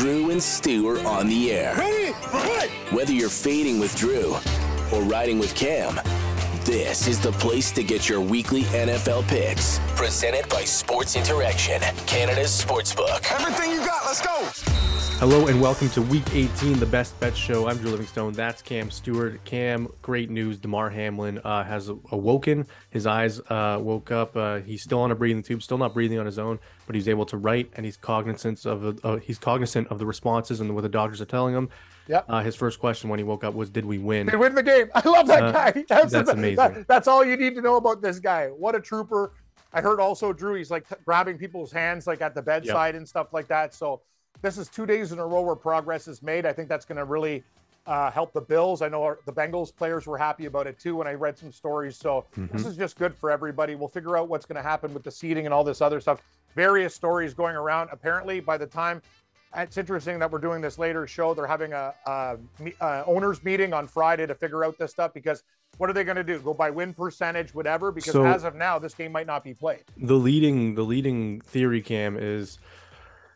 Drew and Stew are on the air. Ready? Whether you're fading with Drew or riding with Cam, this is the place to get your weekly NFL picks. Presented by Sports Interaction, Canada's sportsbook. Everything you got, let's go. Hello and welcome to Week 18, the Best Bet Show. I'm Drew Livingstone. That's Cam Stewart. Cam, great news. Damar Hamlin uh, has awoken. His eyes uh, woke up. Uh, he's still on a breathing tube, still not breathing on his own, but he's able to write and he's cognizant of uh, he's cognizant of the responses and what the doctors are telling him. Yep. Uh, his first question when he woke up was, "Did we win?" They win the game. I love that Uh, guy. That's, that's amazing. that- that's all you need to know about this guy. What a trooper. I heard also Drew. He's like t- grabbing people's hands like at the bedside and stuff like that. So this is two days in a row where progress is made. I think that's going to really uh, help the Bills. I know our, the Bengals players were happy about it too when I read some stories. So this is just good for everybody. We'll figure out what's going to happen with the seating and all this other stuff. Various stories going around. Apparently, by the time it's interesting that we're doing this later show. They're having a, a, uh owners meeting on Friday to figure out this stuff because what are they going to do? Go by win percentage, whatever? Because So- as of now, this game might not be played. the leading the leading theory cam is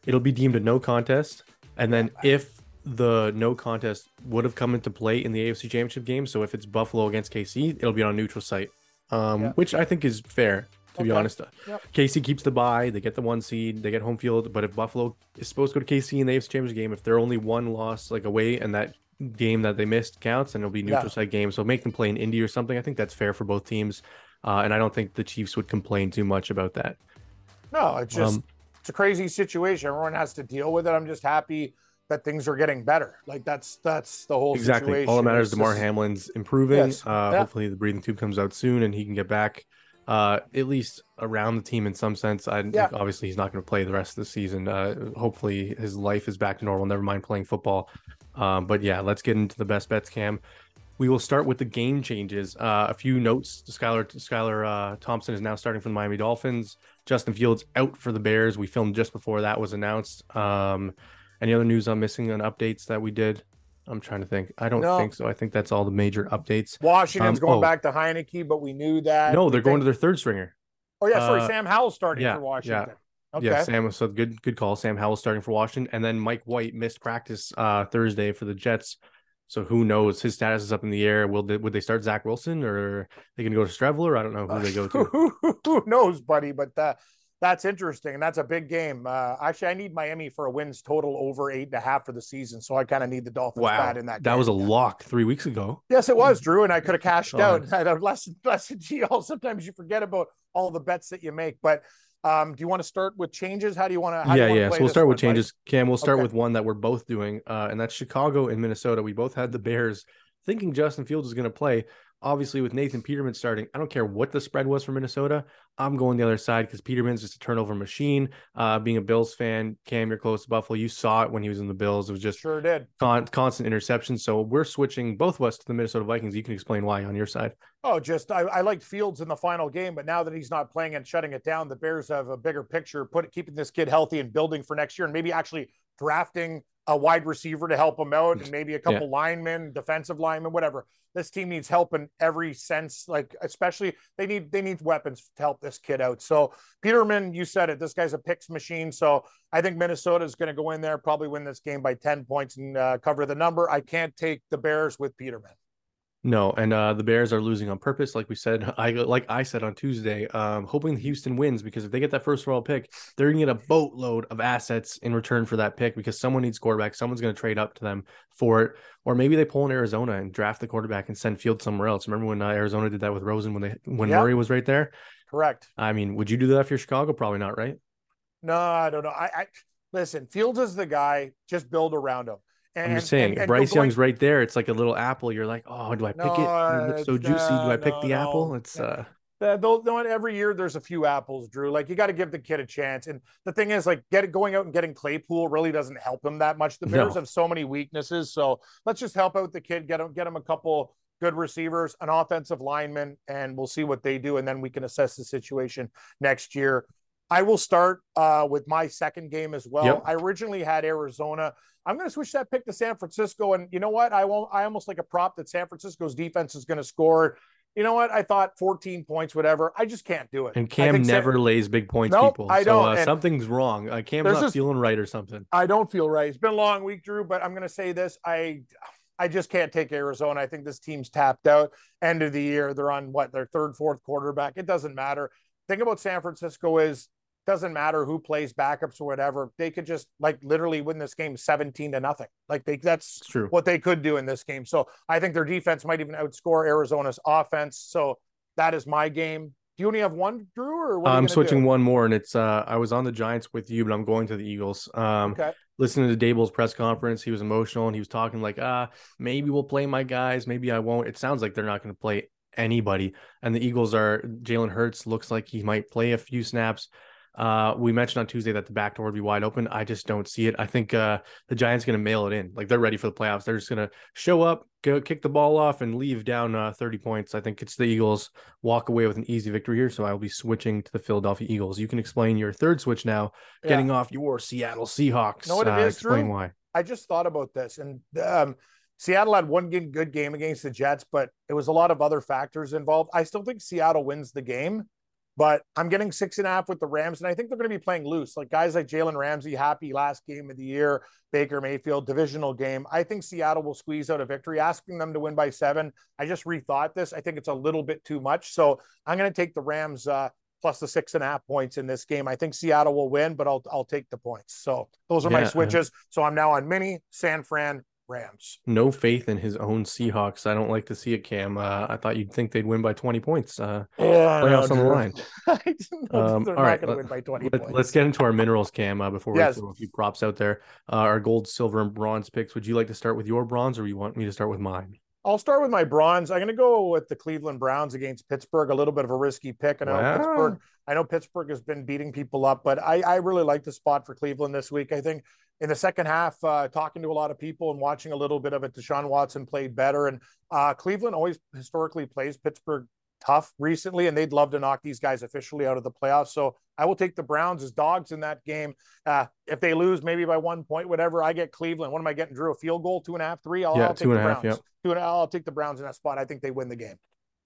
it'll be deemed a no contest and then if the no contest would have come into play in the AFC Championship game so if it's Buffalo against KC it'll be on a neutral site um Yeah. which I think is fair to be honest Yep. KC keeps the bye they get the one seed they get home field but if Buffalo is supposed to go to KC in the AFC Championship game if they're only one loss like away and that game that they missed counts and it'll be neutral Yeah. site game so make them play in Indy or something I think that's fair for both teams uh, and I don't think the Chiefs would complain too much about that No, it's just Um, it's a crazy situation. Everyone has to deal with it. I'm just happy that things are getting better. Like that's that's the whole Exactly. situation. All that matters, It's Damar just- Hamlin's improving. Yes. Uh, Yeah. Hopefully, the breathing tube comes out soon and he can get back, uh, at least around the team in some sense. I Yeah. obviously he's not going to play the rest of the season. Uh, hopefully, his life is back to normal. Never mind playing football. Um, but yeah, let's get into the best bets, Cam. We will start with the game changes. Uh, a few notes. Skylar Skylar uh, Thompson is now starting for the Miami Dolphins. Justin Fields out for the Bears. We filmed just before that was announced. Um, any other news I'm missing on updates that we did? I'm trying to think. I don't No. think so. I think that's all the major updates. Washington's Um, going oh. back to Heinicke, but we knew that. No, they're going to their third stringer. Oh yeah, sorry, uh, Sam Howell starting yeah, for yeah, Washington. Okay. Yeah, Sam. So good, good call. Sam Howell starting for Washington, and then Mike White missed practice uh, Thursday for the Jets. So who knows? His status is up in the air. Will they, would they start Zach Wilson or are they to go to Streveler? I don't know who they go to. Who knows, buddy? But uh, that's interesting, and that's a big game. Uh, actually, I need Miami for a wins total over eight and a half for the season, so I kind of need the Dolphins Wow, bad in that. that game. was a lock three weeks ago. Yes, it was Drew, and I could have cashed God. out. Less less GL. Sometimes you forget about all the bets that you make. But um, do you want to start with changes? How do you want to? yeah, yeah. So we'll start with changes. Cam, we'll start Okay. with one that we're both doing, uh, and that's Chicago and Minnesota. We both had the Bears thinking Justin Fields was going to play. Obviously, with Nathan Peterman starting, I don't care what the spread was for Minnesota. I'm going the other side because Peterman's just a turnover machine. Uh, being a Bills fan, Cam, you're close to Buffalo. You saw it when he was in the Bills. It was just Sure did. con- constant interception. So we're switching both of us to the Minnesota Vikings. You can explain why on your side. Oh, just I, I liked Fields in the final game, but now that he's not playing and shutting it down, the Bears have a bigger picture, put keeping this kid healthy and building for next year, and maybe actually drafting a wide receiver to help him out, and maybe a couple linemen, defensive linemen, whatever. This team needs help in every sense, like especially they need they need weapons to help this kid out. So Peterman, you said it. This guy's a picks machine. So I think Minnesota is going to go in there, probably win this game by ten points and uh, cover the number. I can't take the Bears with Peterman. No, and uh, the Bears are losing on purpose, like we said. I like I said on Tuesday, um, hoping Houston wins because if they get that first round pick, they're gonna get a boatload of assets in return for that pick because someone needs quarterback. Someone's gonna trade up to them for it, or maybe they pull in Arizona and draft the quarterback and send Field somewhere else. Remember when uh, Arizona did that with Rosen when they when Yeah. Murray was right there? Correct. I mean, would you do that if you're Chicago? Probably not, right? No, I don't know. I, I listen. Fields is the guy. Just build around him. And, I'm just saying, and- and Bryce going- Young's right there. It's like a little apple. You're like, oh, do I pick it? It looks so No, juicy. Do I no, pick the no. apple? It's Yeah. uh, though, though every year there's a few apples, Drew. Like you got to give the kid a chance. And the thing is, like, get going out and getting Claypool really doesn't help him that much. The No. Bears have so many weaknesses, so let's just help out the kid. Get him, get him a couple good receivers, an offensive lineman, and we'll see what they do, and then we can assess the situation next year. I will start uh, with my second game as well. Yep. I originally had Arizona. I'm going to switch that pick to San Francisco, and you know what? I won't. I almost like a prop that San Francisco's defense is going to score you know what? I thought 14 points, whatever. I just can't do it. And Cam never Sam, lays big points, nope, people. I don't. So, uh, something's wrong. Uh, Cam's not just, feeling right or something. I don't feel right. It's been a long week, Drew, but I'm going to say this. I I just can't take Arizona. I think this team's tapped out. End of the year, they're on what their third, fourth quarterback. It doesn't matter. Thing about San Francisco is doesn't matter who plays backups or whatever. They could just like literally win this game 17 to nothing. Like they that's true what they could do in this game. So I think their defense might even outscore Arizona's offense. So that is my game. Do you only have one, Drew, or I'm switching do? one more, and it's uh I was on the Giants with you, but I'm going to the Eagles. Um, okay. Listening to Daboll's press conference, he was emotional and he was talking like, ah, maybe we'll play my guys, maybe I won't. It sounds like they're not going to play anybody, and the Eagles are Jalen Hurts looks like he might play a few snaps. Uh, we mentioned on Tuesday that the back door would be wide open. I just don't see it. I think uh, the Giants going to mail it in. Like they're ready for the playoffs. They're just going to show up, go kick the ball off, and leave down uh, 30 points. I think it's the Eagles walk away with an easy victory here. So I will be switching to the Philadelphia Eagles. You can explain your third switch now, yeah. getting off your Seattle Seahawks. Know what it is, explain Drew? why. I just thought about this, and um, Seattle had one good game against the Jets, but it was a lot of other factors involved. I still think Seattle wins the game. But I'm getting six and a half with the Rams, and I think they're going to be playing loose. Like guys like Jalen Ramsey, happy last game of the year, Baker Mayfield, divisional game. I think Seattle will squeeze out a victory. Asking them to win by seven, I just rethought this. I think it's a little bit too much. So I'm going to take the Rams uh, plus the six and a half points in this game. I think Seattle will win, but I'll I'll take the points. So those are yeah, my switches. So I'm now on mini San Fran Rams. No faith in his own Seahawks. I don't like to see it, Cam. Uh, I thought you'd think they'd win by 20 points. Uh, yeah, playoffs no, on the line. um, all right, let, us get into our minerals, Cam, uh, before we yes. throw a few props out there. Uh, our gold, silver, and bronze picks. Would you like to start with your bronze, or you want me to start with mine? I'll start with my bronze. I'm going to go with the Cleveland Browns against Pittsburgh. A little bit of a risky pick. I know wow. Pittsburgh. I know Pittsburgh has been beating people up, but I, I really like the spot for Cleveland this week. I think in the second half, uh, talking to a lot of people and watching a little bit of it, Deshaun Watson played better. And uh, Cleveland always historically plays Pittsburgh tough recently, and they'd love to knock these guys officially out of the playoffs. So I will take the Browns as dogs in that game. Uh, if they lose, maybe by one point, whatever, I get Cleveland. What am I getting, Drew? A field goal, two and a half, three? I'll, yeah, I'll take the Browns. Half, Two and I'll take the Browns in that spot. I think they win the game.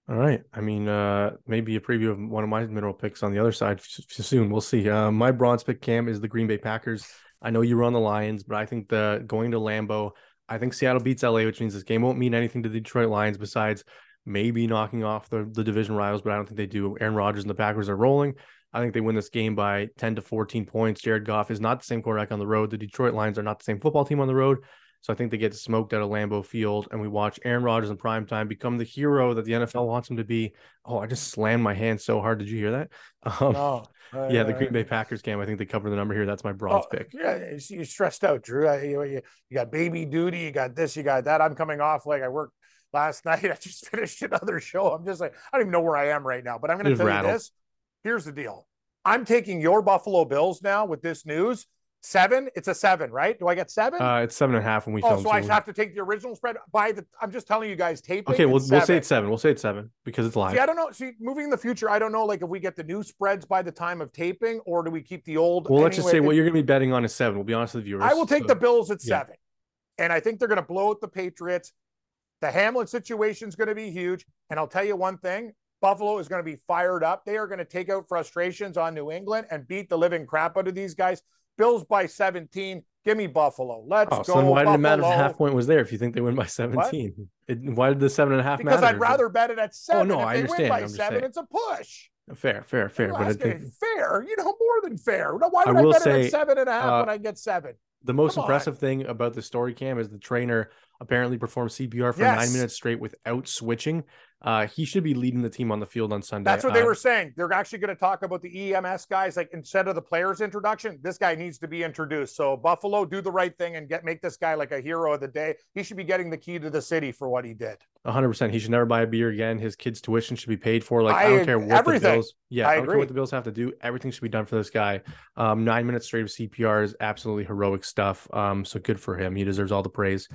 All right. I mean, uh, maybe a preview of one of my mineral picks on the other side soon. We'll see. Uh, my bronze pick, Cam, is the Green Bay Packers. I know you run the Lions, but I think the going to Lambeau, I think Seattle beats LA, which means this game won't mean anything to the Detroit Lions besides maybe knocking off the, the division rivals, but I don't think they do. Aaron Rodgers and the Packers are rolling. I think they win this game by 10 to 14 points. Jared Goff is not the same quarterback on the road. The Detroit Lions are not the same football team on the road. So I think they get smoked out of Lambeau Field, and we watch Aaron Rodgers in prime time become the hero that the NFL wants him to be. Oh, I just slammed my hand so hard. Did you hear that? Um, oh, uh, yeah, the Green Bay Packers game. I think they cover the number here. That's my bronze oh, pick. Yeah, you're stressed out, Drew. You, you, you got baby duty. You got this. You got that. I'm coming off like I worked last night. I just finished another show. I'm just like I don't even know where I am right now. But I'm going to tell rattled. you this. Here's the deal. I'm taking your Buffalo Bills now with this news seven. It's a seven, right? Do I get seven? Uh, it's seven and a half when we. Oh, so I have to take the original spread by the. I'm just telling you guys, taping. Okay, we'll, we'll say it's seven. We'll say it's seven because it's live. See, I don't know. See, moving in the future, I don't know. Like if we get the new spreads by the time of taping, or do we keep the old? Well, anyway, let's just say what you're going to be betting on is seven. We'll be honest with viewers. I will take so, the Bills at yeah. seven, and I think they're going to blow out the Patriots. The Hamlin situation is going to be huge, and I'll tell you one thing: Buffalo is going to be fired up. They are going to take out frustrations on New England and beat the living crap out of these guys. Bills by 17. Give me Buffalo. Let's oh, go. So why did it matter if half point was there if you think they win by 17? It, why did the seven and a half because matter? I'd rather bet it at seven. Oh, no, if I understand. Win by I'm seven, it's a push. Fair, fair, fair. But I think fair, you know, more than fair. Why would I, I bet say, it at seven and a half uh, when I get seven? The most Come impressive on. thing about the story cam is the trainer apparently performed CPR for yes. nine minutes straight without switching. Uh, he should be leading the team on the field on Sunday. That's what they uh, were saying. They're actually going to talk about the EMS guys. Like instead of the players introduction, this guy needs to be introduced. So Buffalo, do the right thing and get make this guy like a hero of the day. He should be getting the key to the city for what he did. 100. percent He should never buy a beer again. His kids' tuition should be paid for. Like I, I don't care what everything. the bills. Yeah, I, I don't agree. care what the bills have to do. Everything should be done for this guy. Um, nine minutes straight of CPR is absolutely heroic stuff. Um, so good for him. He deserves all the praise.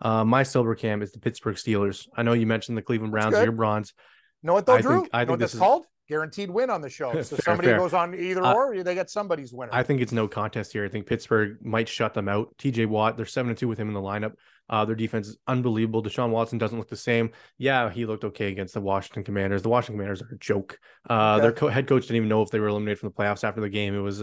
Uh, my silver cam is the Pittsburgh Steelers. I know you mentioned the Cleveland Browns are your bronze. Know what though, I Drew? Think, I think know what this is, called? guaranteed win on the show. So Fair, somebody fair. goes on either Uh, or, they get somebody's winner. I think it's no contest here. I think Pittsburgh might shut them out. TJ Watt, they're seven and two with him in the lineup. Uh, their defense is unbelievable. Deshaun Watson doesn't look the same. Yeah, he looked okay against the Washington Commanders. The Washington Commanders are a joke. Uh, Okay. Their co- head coach didn't even know if they were eliminated from the playoffs after the game. It was,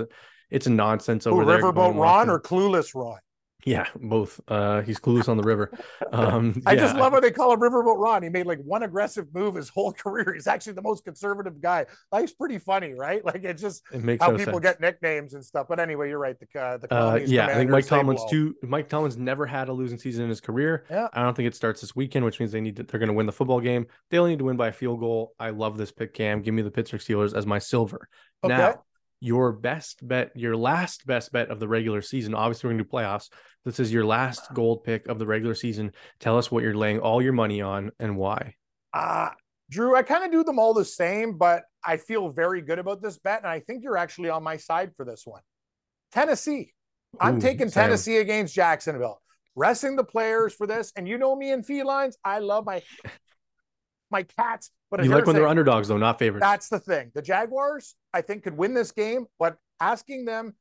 it's a nonsense over there. Riverboat Ron or Clueless Ron? Yeah, both. Uh, he's clueless on the river. Um, I just love what they call him Riverboat Ron. He made like one aggressive move his whole career. He's actually the most conservative guy. Life's pretty funny, right? Like it's just It makes how no people sense. get nicknames and stuff. But anyway, you're right. The uh, the Uh, yeah, I think Mike Tomlin's too. Mike Tomlin's never had a losing season in his career. Yeah. I don't think it starts this weekend, which means they need to. They're going to win the football game. They only need to win by a field goal. I love this pick, Cam. Give me the Pittsburgh Steelers as my silver. Okay. Now, your best bet, your last best bet of the regular season. Obviously, we're going to do playoffs. This is your last gold pick of the regular season. Tell us what you're laying all your money on and why. Uh, Drew, I kind of do them all the same, but I feel very good about this bet. And I think you're actually on my side for this one. Tennessee. I'm Ooh, taking Sam. Tennessee against Jacksonville. Resting the players for this. And you know me and felines. I love my my cats. But You like when they're underdogs, though, not favorites. That's the thing. The Jaguars, I think, could win this game, but asking them,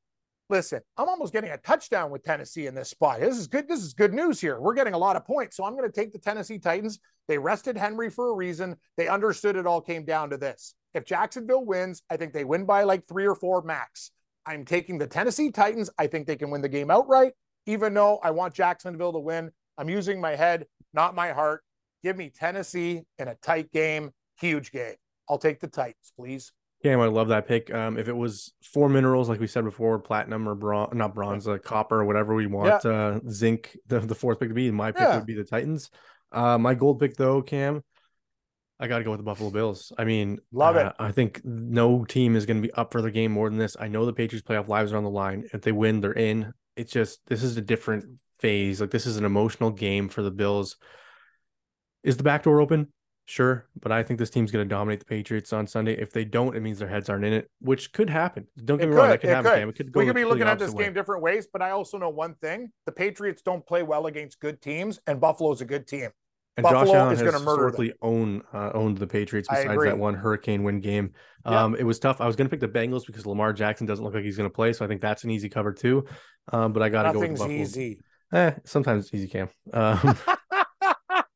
listen, I'm almost getting a touchdown with Tennessee in this spot. This is good. This is good news here. We're getting a lot of points. So I'm going to take the Tennessee Titans. They rested Henry for a reason. They understood it all came down to this. If Jacksonville wins, I think they win by like three or four max. I'm taking the Tennessee Titans. I think they can win the game outright, even though I want Jacksonville to win. I'm using my head, not my heart. Give me Tennessee in a tight game, huge game. I'll take the Titans, please. Yeah, I love that pick. Um, if it was four minerals, like we said before, platinum or bronze, not bronze, uh, copper or whatever we want, uh, zinc, the, the fourth pick to be, my pick Yeah. would be the Titans. Uh, my gold pick though, Cam, I got to go with the Buffalo Bills. I mean, Love it. uh, I think no team is going to be up for the game more than this. I know the Patriots playoff lives are on the line. If they win, they're in. It's just this is a different phase. Like this is an emotional game for the Bills. Is the back door open? Sure, but I think this team's going to dominate the Patriots on Sunday. If they don't, it means their heads aren't in it, which could happen. Don't get It me wrong, could, that could happen. could. It could go we could be looking at this way. game different ways, but I also know one thing: the Patriots don't play well against good teams, and Buffalo's a good team. And Josh Buffalo Allen is has gonna murder them. historically owned uh, owned the Patriots besides that one hurricane win game. Yeah. Um, it was tough. I was going to pick the Bengals because Lamar Jackson doesn't look like he's going to play, so I think that's an easy cover too. Um, but I got to go with Buffalo. easy. Eh, sometimes it's easy, Cam. Um,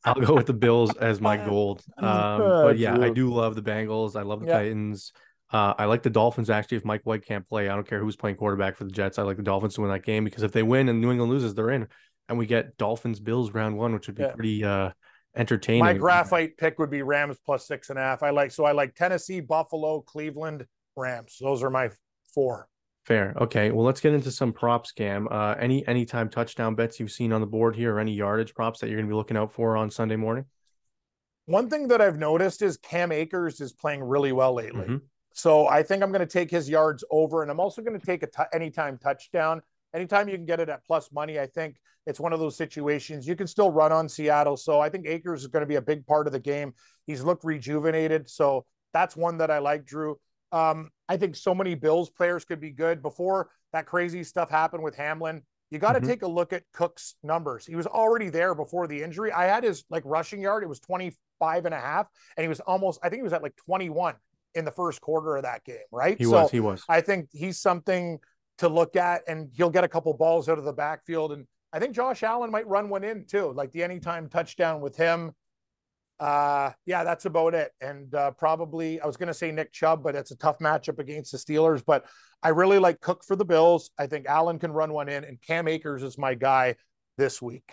I'll go with the Bills as my gold. Um, but yeah, I do love the Bengals. I love the Yeah. Titans. Uh, I like the Dolphins actually. If Mike White can't play, I don't care who's playing quarterback for the Jets. I like the Dolphins to win that game because if they win and New England loses, they're in, and we get Dolphins Bills round one, which would be Yeah. pretty uh, entertaining. My graphite pick would be Rams plus six and a half. I like so I like Tennessee, Buffalo, Cleveland, Rams. Those are my four. Fair. Okay. Well, let's get into some props, Cam. Uh, any anytime touchdown bets you've seen on the board here, or any yardage props that you're going to be looking out for on Sunday morning? One thing that I've noticed is Cam Akers is playing really well lately. Mhm. So I think I'm going to take his yards over, and I'm also going to take a t- anytime touchdown. Anytime you can get it at plus money, I think it's one of those situations you can still run on Seattle. So I think Akers is going to be a big part of the game. He's looked rejuvenated, so that's one that I like, Drew. Um, I think so many Bills players could be good before that crazy stuff happened with Hamlin. You got to Mhm. take a look at Cook's numbers. He was already there before the injury. I had his like rushing yard, it was 25 and a half, and he was almost, I think he was at like 21 in the first quarter of that game, right? He So was. He was. I think he's something to look at, and he'll get a couple balls out of the backfield. And I think Josh Allen might run one in too, like the anytime touchdown with him. Uh, yeah, that's about it. And uh, probably I was going to say Nick Chubb, but it's a tough matchup against the Steelers. But I really like Cook for the Bills. I think Allen can run one in, and Cam Akers is my guy this week.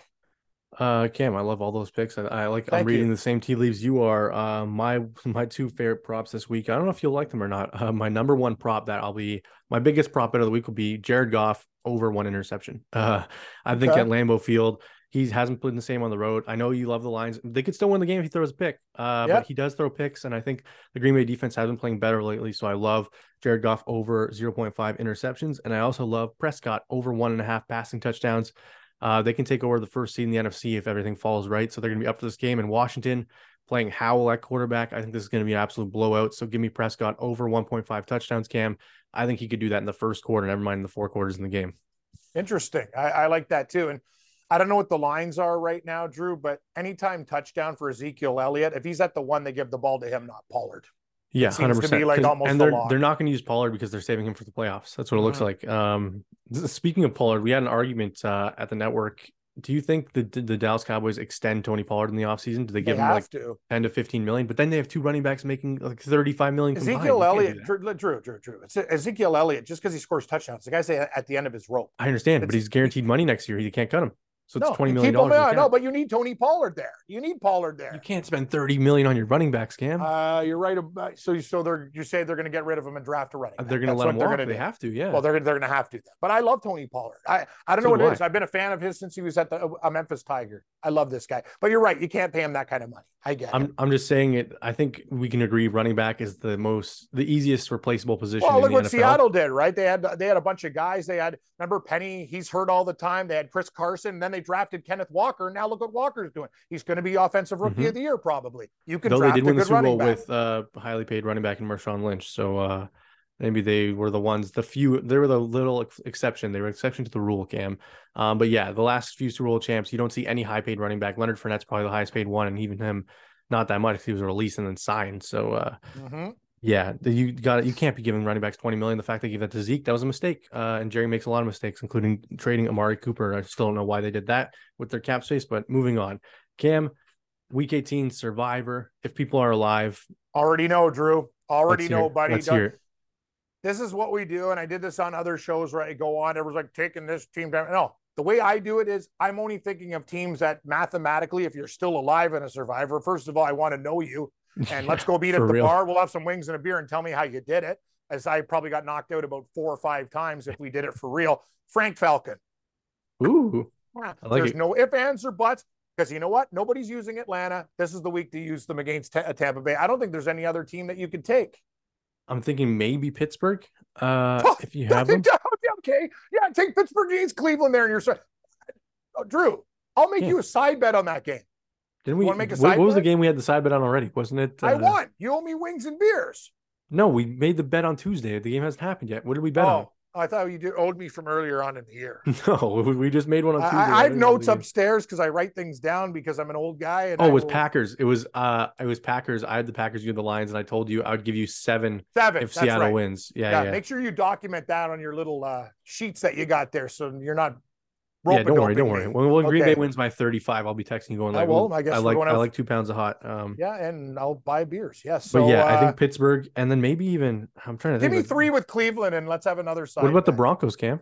Uh, Cam, I love all those picks. I, I like. I'm reading you. the same tea leaves you are. Uh, my my two favorite props this week. I don't know if you'll like them or not. Uh, my number one prop that I'll be my biggest prop bet of the week will be Jared Goff over one interception. Uh, I think Okay. at Lambeau Field. He hasn't played the same on the road. I know you love the Lions. They could still win the game if he throws a pick. Uh, Yeah. but he does throw picks, and I think the Green Bay defense has been playing better lately. So I love Jared Goff over 0.5 interceptions, and I also love Prescott over one and a half passing touchdowns. Uh, they can take over the first seed in the NFC if everything falls right. So they're going to be up for this game. in Washington playing Howell at quarterback. I think this is going to be an absolute blowout. So give me Prescott over 1.5 touchdowns, Cam. I think he could do that in the first quarter, never mind the four quarters in the game. Interesting. I, I like that too. And I don't know what the lines are right now, Drew, but anytime touchdown for Ezekiel Elliott, if he's at the one, they give the ball to him, not Pollard. Yeah, seems hundred to percent. be, like, almost and they're lock. they're not going to use Pollard because they're saving him for the playoffs. That's what it looks Mhm. like. Um, speaking of Pollard, we had an argument uh, at the network. Do you think the the Dallas Cowboys extend Tony Pollard in the offseason? Do they They give him like to. ten to fifteen million? But then they have two running backs making like thirty five million. combined. Ezekiel You can't do Elliott. Drew, Drew, Drew, Drew. It's Ezekiel Elliott, just because he scores touchdowns, the guy's at the end of his rope. I understand, but he's guaranteed money next year. You can't cut him. So it's no, twenty million dollars. out. No, but you need Tony Pollard there. You need Pollard there. you can't spend thirty million on your running backs, Cam. Uh, you're right about uh, so. So they're you say they're going to get rid of him and draft a running. Uh, back. they're going to let him walk. They do. have to. Yeah. Well, they're they're going to have to. But I love Tony Pollard. I I don't So know what do it is. I've been a fan of his since he was at the uh, a Memphis Tiger. I love this guy. But you're right. You can't pay him that kind of money. I get. I'm I'm just saying it. I think we can agree running back is the most the easiest replaceable position. Well, in look what NFL. Seattle did, right? They had they had a bunch of guys. They had remember Penny, he's hurt all the time. They had Chris Carson, then they drafted Kenneth Walker. Now look what Walker's doing. He's going to be offensive rookie Mhm. of the year, probably. You could Though they draft did a win the Super Bowl back. with uh highly paid running back in Marshawn Lynch. So uh maybe they were the ones, the few they were the little ex- exception. They were exception to the rule, Cam. Um, but yeah, the last few Super Bowl champs, you don't see any high paid running back. Leonard Fournette's probably the highest paid one, and even him not that much. He was released and then signed. So uh Mhm. Yeah, you got it. You can't be giving running backs twenty million. The fact they gave that to Zeke, that was a mistake. Uh, and Jerry makes a lot of mistakes, including trading Amari Cooper. I still don't know why they did that with their cap space. But moving on, Cam, Week eighteen Survivor. If people are alive, Already know, Drew. Already know, it. buddy. Let's hear it. this is what we do. And I did this on other shows, right? I go on, everyone's like taking this team down. No, the way I do it is I'm only thinking of teams that mathematically, if you're still alive and a survivor, first of all, I want to know you and let's go For at the real. bar. We'll have some wings and a beer and tell me how you did it. As I probably got knocked out about four or five times if we did it for real. Frank Falcon. Ooh, I like There's it. no ifs, ands, or buts. Because you know what? Nobody's using Atlanta. This is the week to use them against Ta- Tampa Bay. I don't think there's any other team that you could take. I'm thinking maybe Pittsburgh. Uh, Oh, if you have them, okay. Yeah, take Pittsburgh against Cleveland there, and you're sorry. Oh, Drew, I'll make Yeah. you a side bet on that game. Didn't we? make a what, side what was the game we had the side bet on already? Wasn't it? I uh, won. You owe me wings and beers. No, we made the bet on Tuesday. The game hasn't happened yet. What did we bet on? Oh, I thought you did, owed me from earlier on in the year. No, we- just made one on Tuesday. I- I have notes upstairs because I write things down because I'm an old guy. And Oh, I it was will- Packers. It was uh it was Packers. I had the Packers, you had the Lions, and I told you I would give you seven seven. if Seattle right. wins. Yeah, Yeah, yeah. make sure you document that on your little uh, sheets that you got there, so you're not. Yeah, don't worry, don't worry. When, when Green Bay wins by 35, I'll be texting you going I like, will. "Ooh, I guess I like I like two pounds of hot. Um Yeah, and I'll buy beers. Yes. but So, yeah, I uh, think Pittsburgh and then maybe even I'm trying to give me like, three with Cleveland, and let's have another side. What about the. Broncos, Cam?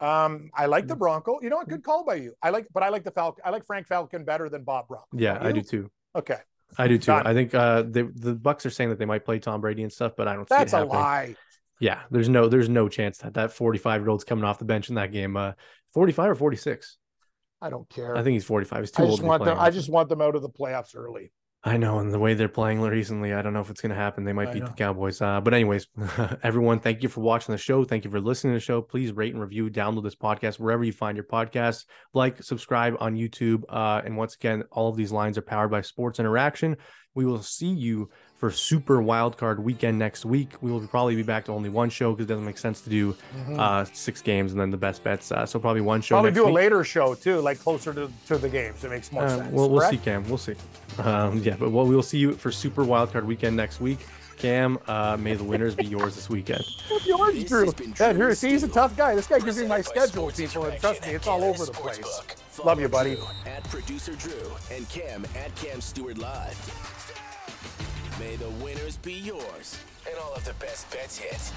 Um, I like Mm. the Bronco. You know what? Good call by you. I like, but I like the Falcon. I like Frank Falcon better than Bob Bronco. Yeah, I do too. Okay, I do too. Done. I think uh the the Bucks are saying that they might play Tom Brady and stuff, but I don't that's a lie. Yeah, there's no there's no chance that that 45 year old's coming off the bench in that game. Uh 45 or 46. I don't care. I think he's 45. He's too I old just to want them. I just want them out of the playoffs early. I know, and the way they're playing recently, I don't know if it's going to happen. They might I beat know. the Cowboys. Uh, but anyways, everyone, thank you for watching the show. Thank you for listening to the show. Please rate and review, download this podcast wherever you find your podcasts. Like, subscribe on YouTube. Uh, and once again, all of these lines are powered by Sports Interaction. We will see you for Super Wildcard Weekend next week. We will probably be back to only one show because it doesn't make sense to do Mhm. uh, six games and then the best bets. Uh, so probably one show. Probably next do a later show too, like closer to, to the games. It makes more Uh, sense. Well, we'll see. Cam. We'll see. Um, yeah, but well, we'll see you for Super Wildcard Weekend next week. Cam, uh, may the winners be yours this weekend. Yours, This Drew? has Yeah, Drew here, see, he's a tough guy. This guy gives me my schedule, people, and trust me, it's all over the place. Love you, buddy. Drew At producer Drew and Cam at Cam Stewart Live. May the winners be yours and all of the best bets hit.